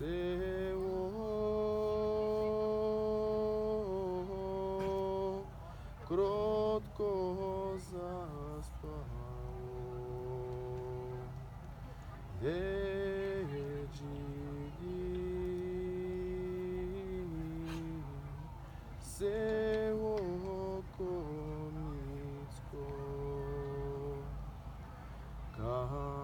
село кротко заспало, де діді село коміцько. Kam